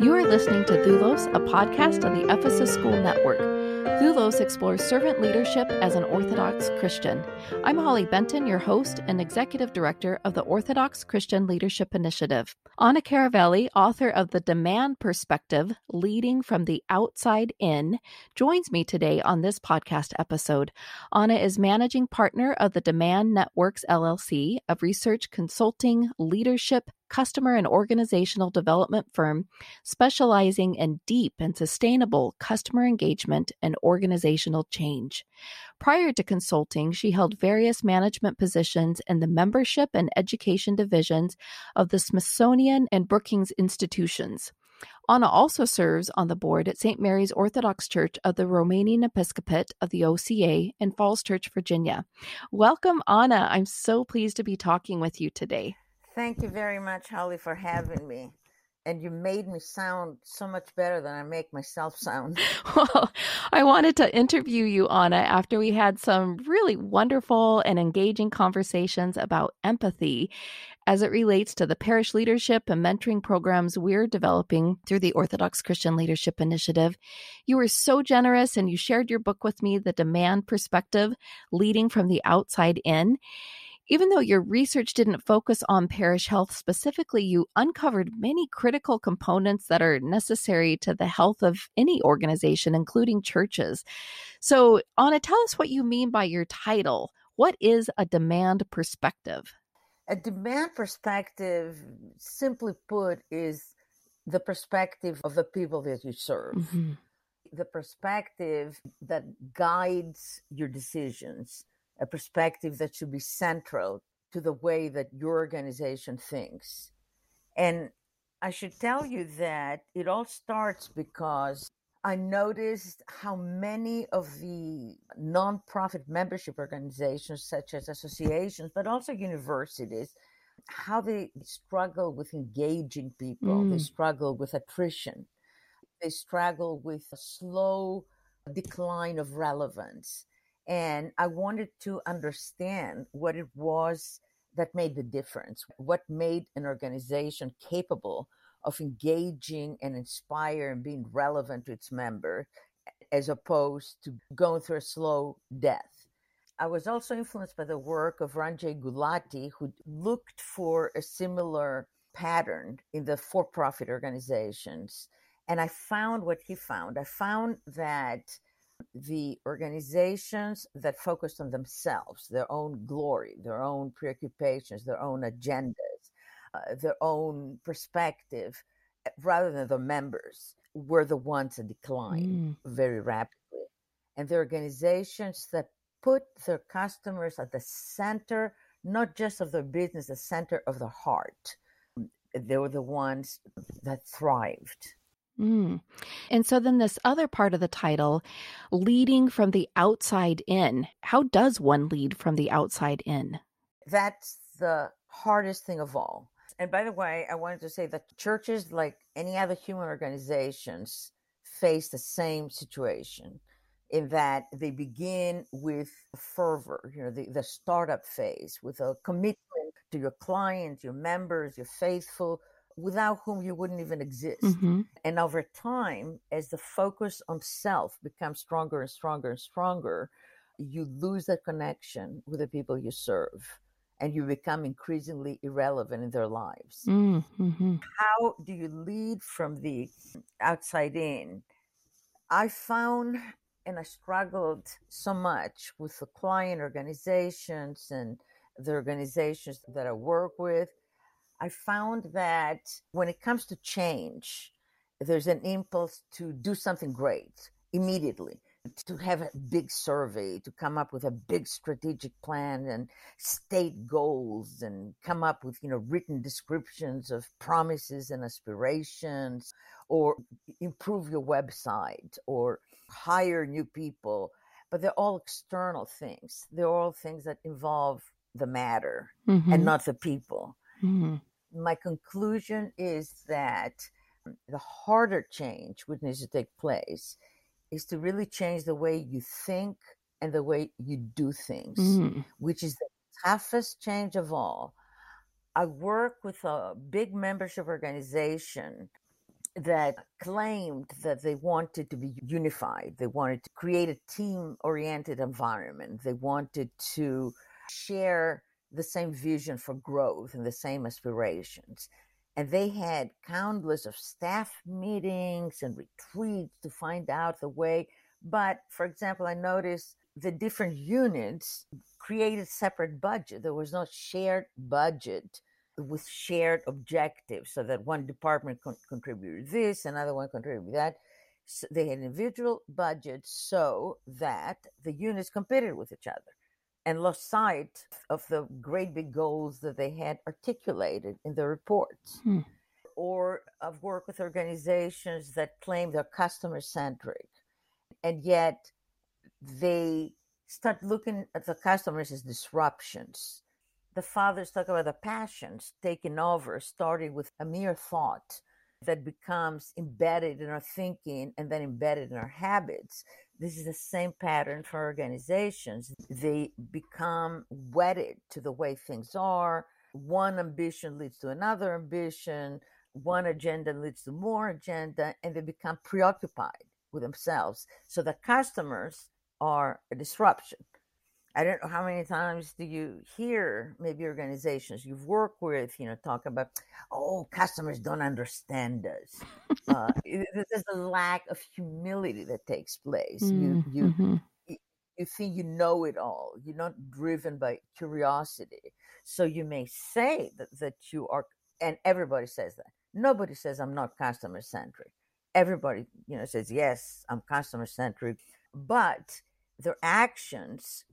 You are listening to Doulos, a podcast on the Ephesus School Network. Doulos explores servant leadership as an Orthodox Christian. I'm Holly Benton, your host and executive director of the Orthodox Christian Leadership Initiative. Anna Caravelli, author of The Demand Perspective Leading from the Outside In, joins me today on this podcast episode. Anna is managing partner of the Demand Networks LLC, a research consulting, leadership, customer and organizational development firm specializing in deep and sustainable customer engagement and organizational change. Prior to consulting, she held various management positions in the membership and education divisions of the Smithsonian and Brookings institutions. Anna also serves on the board at St. Mary's Orthodox Church of the Romanian Episcopate of the OCA in Falls Church, Virginia. Welcome, Anna. I'm so pleased to be talking with you today. Thank you very much, Holly, for having me. And you made me sound so much better than I make myself sound. Well, I wanted to interview you, Anna, after we had some really wonderful and engaging conversations about empathy as it relates to the parish leadership and mentoring programs we're developing through the Orthodox Christian Leadership Initiative. You were so generous and you shared your book with me, The Demand Perspective Leading from the Outside In. Even though your research didn't focus on parish health specifically, you uncovered many critical components that are necessary to the health of any organization, including churches. So, Anna, tell us what you mean by your title. What is a demand perspective? A demand perspective, simply put, is the perspective of the people that you serve. Mm-hmm. The perspective that guides your decisions a perspective that should be central to the way that your organization thinks. And I should tell you that it all starts because I noticed how many of the nonprofit membership organizations, such as associations, but also universities, how they struggle with engaging people, mm. they struggle with attrition, they struggle with a slow decline of relevance. And I wanted to understand what it was that made the difference, what made an organization capable of engaging and inspire and being relevant to its member as opposed to going through a slow death. I was also influenced by the work of Ranjay Gulati, who looked for a similar pattern in the for profit organizations. And I found what he found. I found that the organizations that focused on themselves, their own glory, their own preoccupations, their own agendas, uh, their own perspective, eh, rather than the members, were the ones that declined mm. very rapidly. And the organizations that put their customers at the center, not just of their business, the center of the heart, they were the ones that thrived. Mm. And so then this other part of the title, leading from the outside in. How does one lead from the outside in? That's the hardest thing of all. And by the way, I wanted to say that churches, like any other human organizations, face the same situation in that they begin with fervor, you know, the, the startup phase with a commitment to your clients, your members, your faithful, without whom you wouldn't even exist. Mm-hmm. And over time, as the focus on self becomes stronger and stronger and stronger, you lose that connection with the people you serve and you become increasingly irrelevant in their lives. Mm-hmm. How do you lead from the outside in? I found and I struggled so much with the client organizations and the organizations that I work with I found that when it comes to change, there's an impulse to do something great immediately, to have a big survey, to come up with a big strategic plan and state goals and come up with, you know, written descriptions of promises and aspirations or improve your website or hire new people. But they're all external things. They're all things that involve the matter mm-hmm. and not the people. Mm-hmm. My conclusion is that the harder change which needs to take place is to really change the way you think and the way you do things, mm. which is the toughest change of all. I work with a big membership organization that claimed that they wanted to be unified. They wanted to create a team oriented environment. They wanted to share the same vision for growth and the same aspirations. And they had countless of staff meetings and retreats to find out the way. But for example, I noticed the different units created separate budget. There was no shared budget with shared objectives so that one department con- contributed this, another one contributed that. So they had individual budgets so that the units competed with each other and lost sight of the great big goals that they had articulated in the reports. Hmm. Or I've worked with organizations that claim they're customer centric, and yet they start looking at the customers as disruptions the fathers talk about the passions taking over, starting with a mere thought that becomes embedded in our thinking and then embedded in our habits. This is the same pattern for organizations. They become wedded to the way things are. One ambition leads to another ambition. One agenda leads to more agenda, and they become preoccupied with themselves. So the customers are a disruption. I don't know how many times do you hear maybe organizations you've worked with, you know, talk about, oh, customers don't understand us. uh, there's a lack of humility that takes place. Mm, you you mm-hmm. you think you know it all. You're not driven by curiosity. So you may say that, that you are, and everybody says that. Nobody says I'm not customer centric. Everybody, you know, says yes, I'm customer centric, but their actions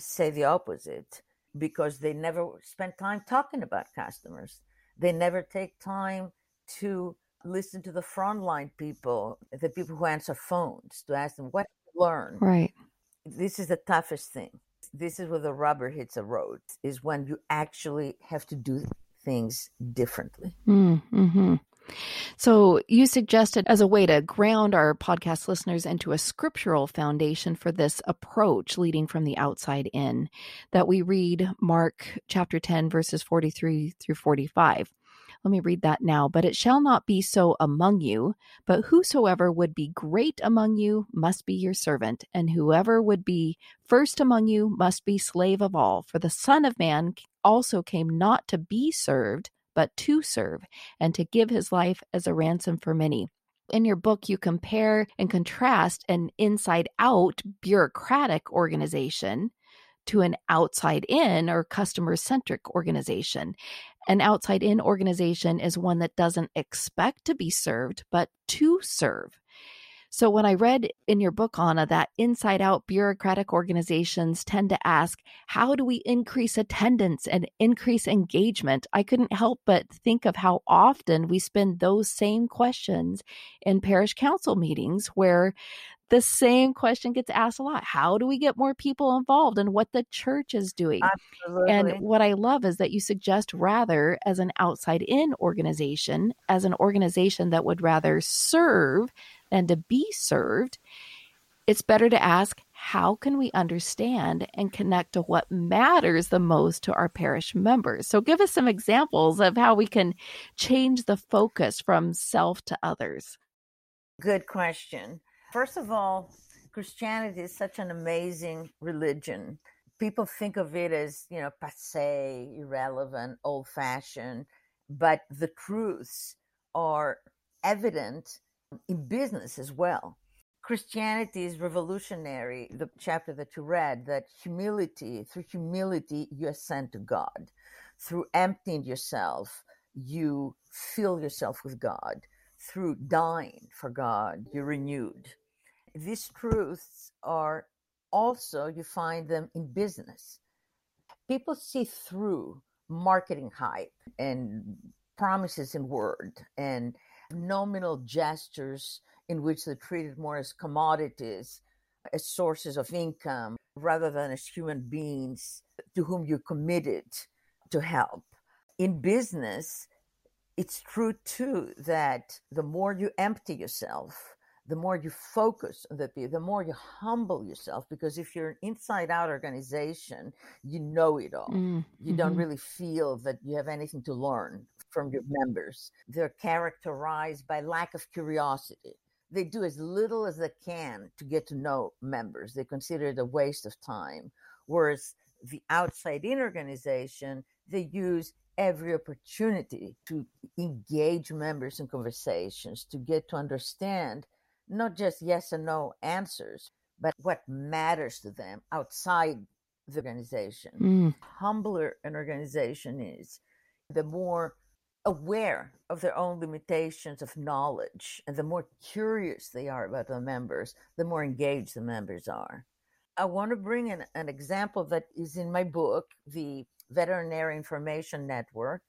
say the opposite because they never spend time talking about customers. They never take time to listen to the frontline people, the people who answer phones, to ask them what learn. Right. This is the toughest thing. This is where the rubber hits the road, is when you actually have to do things differently. Mm-hmm. So, you suggested as a way to ground our podcast listeners into a scriptural foundation for this approach leading from the outside in, that we read Mark chapter 10, verses 43 through 45. Let me read that now. But it shall not be so among you, but whosoever would be great among you must be your servant, and whoever would be first among you must be slave of all. For the Son of Man also came not to be served, but to serve and to give his life as a ransom for many. In your book, you compare and contrast an inside out bureaucratic organization to an outside in or customer centric organization. An outside in organization is one that doesn't expect to be served, but to serve. So when I read in your book, Anna, that inside out bureaucratic organizations tend to ask, how do we increase attendance and increase engagement? I couldn't help but think of how often we spend those same questions in parish council meetings where the same question gets asked a lot. How do we get more people involved in what the church is doing? Absolutely. And what I love is that you suggest rather as an outside in organization, as an organization that would rather serve than to be served, it's better to ask, how can we understand and connect to what matters the most to our parish members? So, give us some examples of how we can change the focus from self to others. Good question. First of all, Christianity is such an amazing religion. People think of it as, you know, passe, irrelevant, old fashioned, but the truths are evident in business as well. Christianity is revolutionary. The chapter that you read, that humility, through humility, you ascend to God. Through emptying yourself, you fill yourself with God. Through dying for God, you're renewed. These truths are also, you find them in business. People see through marketing hype and promises in word and nominal gestures in which they're treated more as commodities, as sources of income, rather than as human beings to whom you're committed to help. In business, it's true too that the more you empty yourself, the more you focus on the people, the more you humble yourself. Because if you're an inside out organization, you know it all. Mm-hmm. You don't really feel that you have anything to learn from your members. They're characterized by lack of curiosity. They do as little as they can to get to know members. They consider it a waste of time. Whereas the outside in organization, they use every opportunity to engage members in conversations, to get to understand not just yes and no answers, but what matters to them outside the organization. Mm. Humbler an organization is, the more aware of their own limitations of knowledge and the more curious they are about the members, the more engaged the members are. I want to bring in an example that is in my book, The Veterinary Information Network.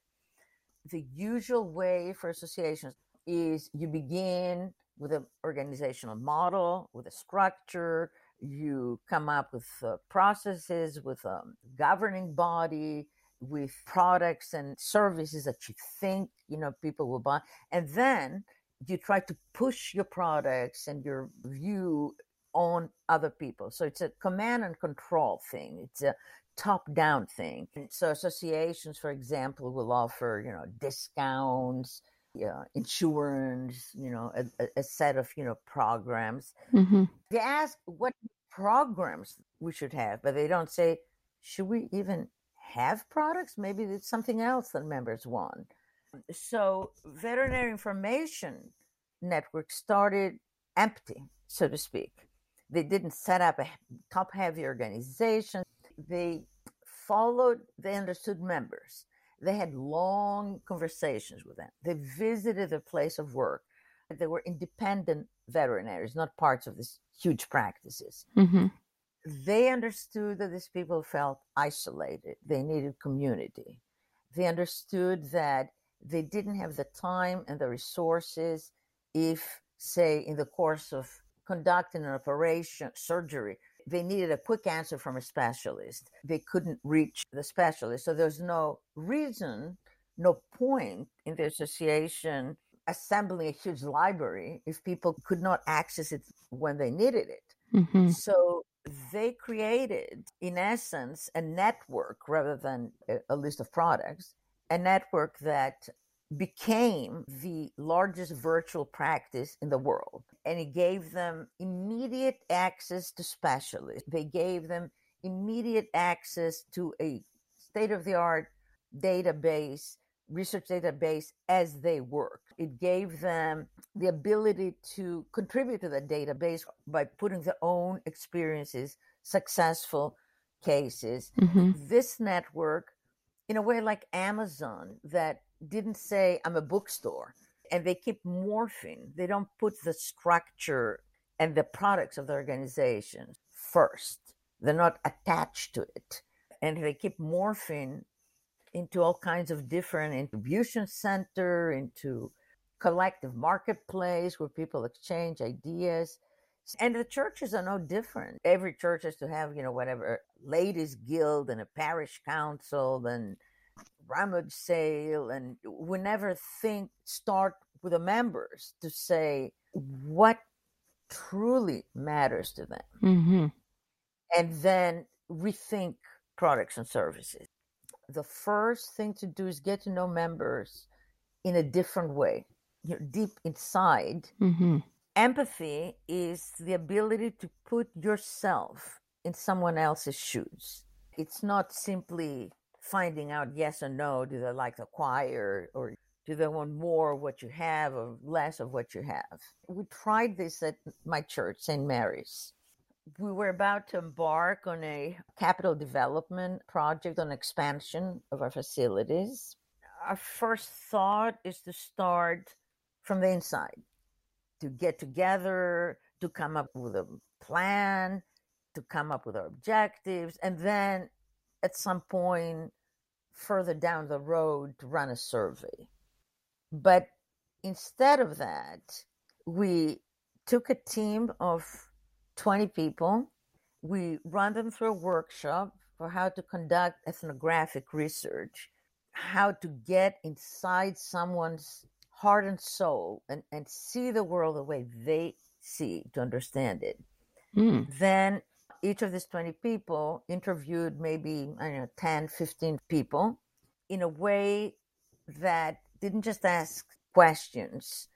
The usual way for associations is you begin with an organizational model, with a structure, you come up with uh, processes, with a governing body, with products and services that you think you know people will buy and then you try to push your products and your view on other people so it's a command and control thing it's a top down thing so associations for example will offer you know discounts yeah, insurance, you know, a, a, set of, you know, programs. Mm-hmm. They ask what programs we should have, but they don't say, should we even have products? Maybe it's something else that members want. So, Veterinary Information Network started empty, so to speak. They didn't set up a top heavy organization. They followed, they understood members. They had long conversations with them. They visited their place of work. They were independent veterinaries, not parts of these huge practices. Mm-hmm. They understood that these people felt isolated. They needed community. They understood that they didn't have the time and the resources if, say, in the course of conducting an operation, surgery, they needed a quick answer from a specialist. They couldn't reach the specialist. So there's no reason, no point in the association assembling a huge library if people could not access it when they needed it. Mm-hmm. So they created, in essence, a network rather than a, list of products, a network that became the largest virtual practice in the world. And it gave them immediate access to specialists. They gave them immediate access to a state of the art database, research database as they work. It gave them the ability to contribute to the database by putting their own experiences, successful cases. Mm-hmm. This network, in a way like Amazon, that didn't say I'm a bookstore. And they keep morphing. They don't put the structure and the products of the organization first. They're not attached to it. And they keep morphing into all kinds of different distribution center, into collective marketplace where people exchange ideas. And the churches are no different. Every church has to have, you know, whatever ladies guild and a parish council and rummage sale and we never think start with the members to say what truly matters to them mm-hmm. and then rethink products and services the first thing to do is get to know members in a different way you know, deep inside. Mm-hmm. empathy is the ability to put yourself in someone else's shoes. It's not simply finding out yes or no do they like the choir or do they want more of what you have or less of what you have. We tried this at my church st mary's we were about to embark on a capital development project on expansion of our facilities our first thought is to start from the inside to get together to come up with a plan to come up with our objectives and then at some point further down the road to run a survey. But instead of that, we took a team of 20 people. We run them through a workshop for how to conduct ethnographic research, how to get inside someone's heart and soul and, and see the world the way they see, to understand it. Mm. Then each of these 20 people interviewed maybe, I don't know, 10, 15 people in a way that didn't just ask questions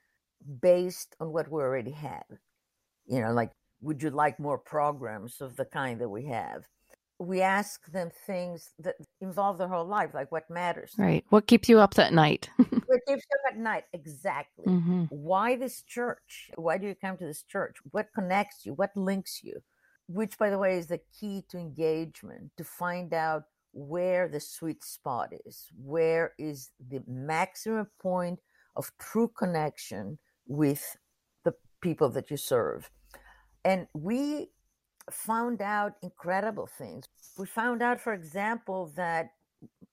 based on what we already had. You know, like, would you like more programs of the kind that we have? We ask them things that involve their whole life, like what matters. Right. What keeps you up at night? what keeps you up at night? Exactly. Mm-hmm. Why this church? Why do you come to this church? What connects you? What links you? Which, by the way, is the key to engagement to find out where the sweet spot is, where is the maximum point of true connection with the people that you serve. And we found out incredible things. We found out, for example, that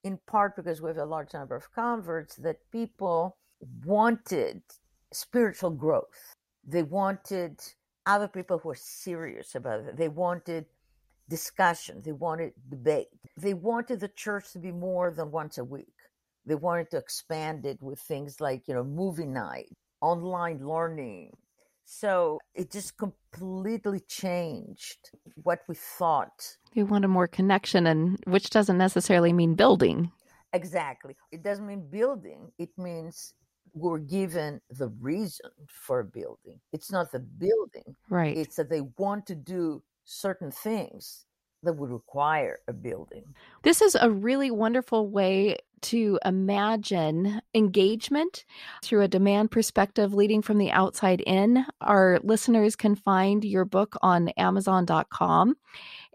in part because we have a large number of converts, that people wanted spiritual growth. They wanted other people who were serious about it. They wanted discussion. They wanted debate. They wanted the church to be more than once a week. They wanted to expand it with things like, you know, movie night, online learning. So it just completely changed what we thought. They wanted more connection, and which doesn't necessarily mean building. Exactly. It doesn't mean building. It means we're given the reason for building. It's not the building. Right. It's that they want to do certain things that would require a building. This is a really wonderful way to imagine engagement through a demand perspective leading from the outside in. Our listeners can find your book on Amazon.com.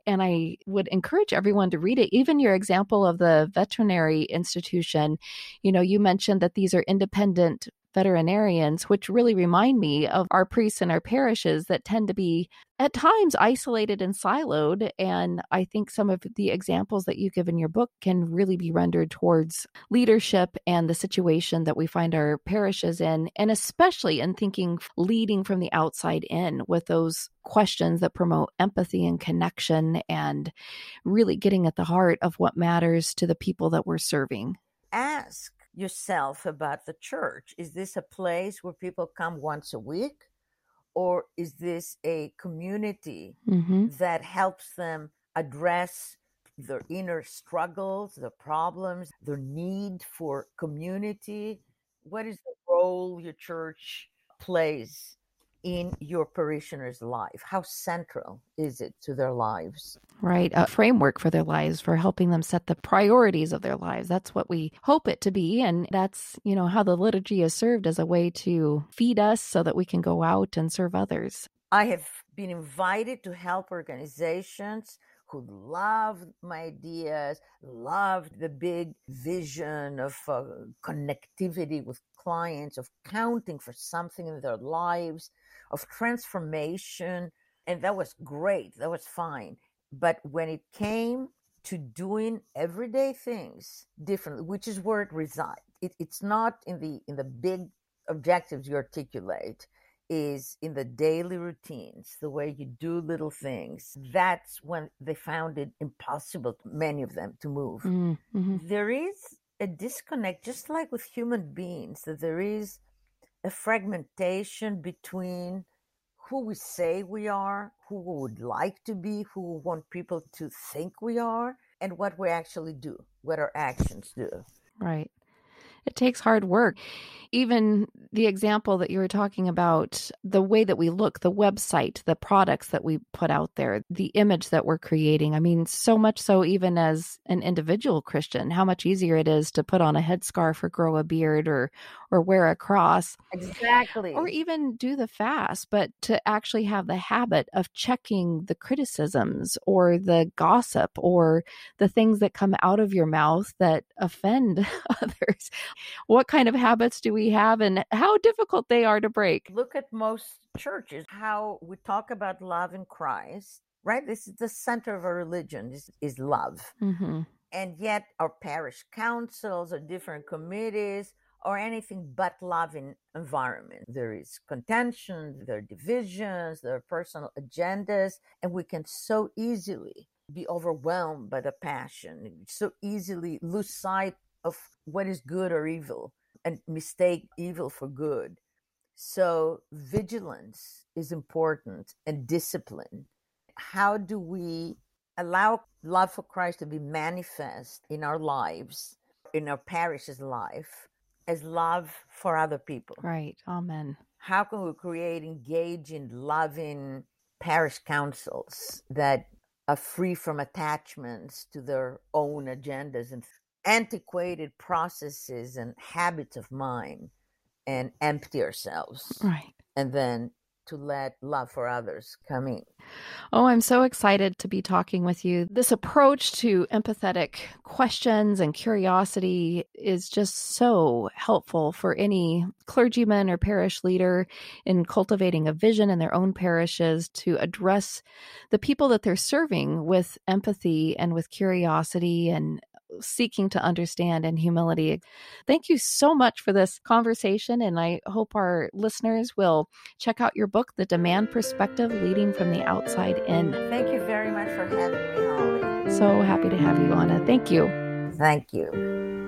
And I would encourage everyone to read it. Even your example of the veterinary institution, you know, you mentioned that these are independent veterinarians, which really remind me of our priests and our parishes that tend to be at times isolated and siloed. And I think some of the examples that you give in your book can really be rendered towards leadership and the situation that we find our parishes in, and especially in thinking leading from the outside in with those questions that promote empathy and connection and really getting at the heart of what matters to the people that we're serving. Ask yourself about the church. Is this a place where people come once a week? Or is this a community mm-hmm. that helps them address their inner struggles, their problems, their need for community? What is the role your church plays in your parishioners' life? How central is it to their lives? Right. A framework for their lives, for helping them set the priorities of their lives. That's what we hope it to be. And that's, you know, how the liturgy is served as a way to feed us so that we can go out and serve others. I have been invited to help organizations who loved my ideas, loved the big vision of uh, connectivity with clients, of counting for something in their lives, of transformation. And that was great. That was fine. But when it came to doing everyday things differently, which is where it resides, it, it's not in the in the big objectives you articulate is in the daily routines, the way you do little things. That's when they found it impossible, many of them, to move. Mm-hmm. There is a disconnect, just like with human beings, that there is a fragmentation between who we say we are, who we would like to be, who we want people to think we are, and what we actually do, what our actions do. Right. It takes hard work. Even the example that you were talking about, the way that we look, the website, the products that we put out there, the image that we're creating. I mean, so much so, even as an individual Christian, how much easier it is to put on a headscarf or grow a beard or or wear a cross. Exactly. Or even do the fast, but to actually have the habit of checking the criticisms or the gossip or the things that come out of your mouth that offend others. What kind of habits do we have and how difficult they are to break? Look at most churches, how we talk about love in Christ, right? This is the center of our religion is, is love. Mm-hmm. And yet our parish councils or different committees or anything but loving environment. There is contention, there are divisions, there are personal agendas, and we can so easily be overwhelmed by the passion, so easily lose sight of what is good or evil and mistake evil for good. So, vigilance is important and discipline. How do we allow love for Christ to be manifest in our lives, in our parish's life, as love for other people? Right. Amen. How can we create engaging, loving parish councils that are free from attachments to their own agendas and antiquated processes and habits of mind and empty ourselves. Right. And then to let love for others come in. Oh, I'm so excited to be talking with you. This approach to empathetic questions and curiosity is just so helpful for any clergyman or parish leader in cultivating a vision in their own parishes to address the people that they're serving with empathy and with curiosity and seeking to understand and humility. Thank you so much for this conversation. And I hope our listeners will check out your book, The Demand Perspective Leading from the Outside In. Thank you very much for having me, Holly. So happy to have you, Anna. Thank you. Thank you.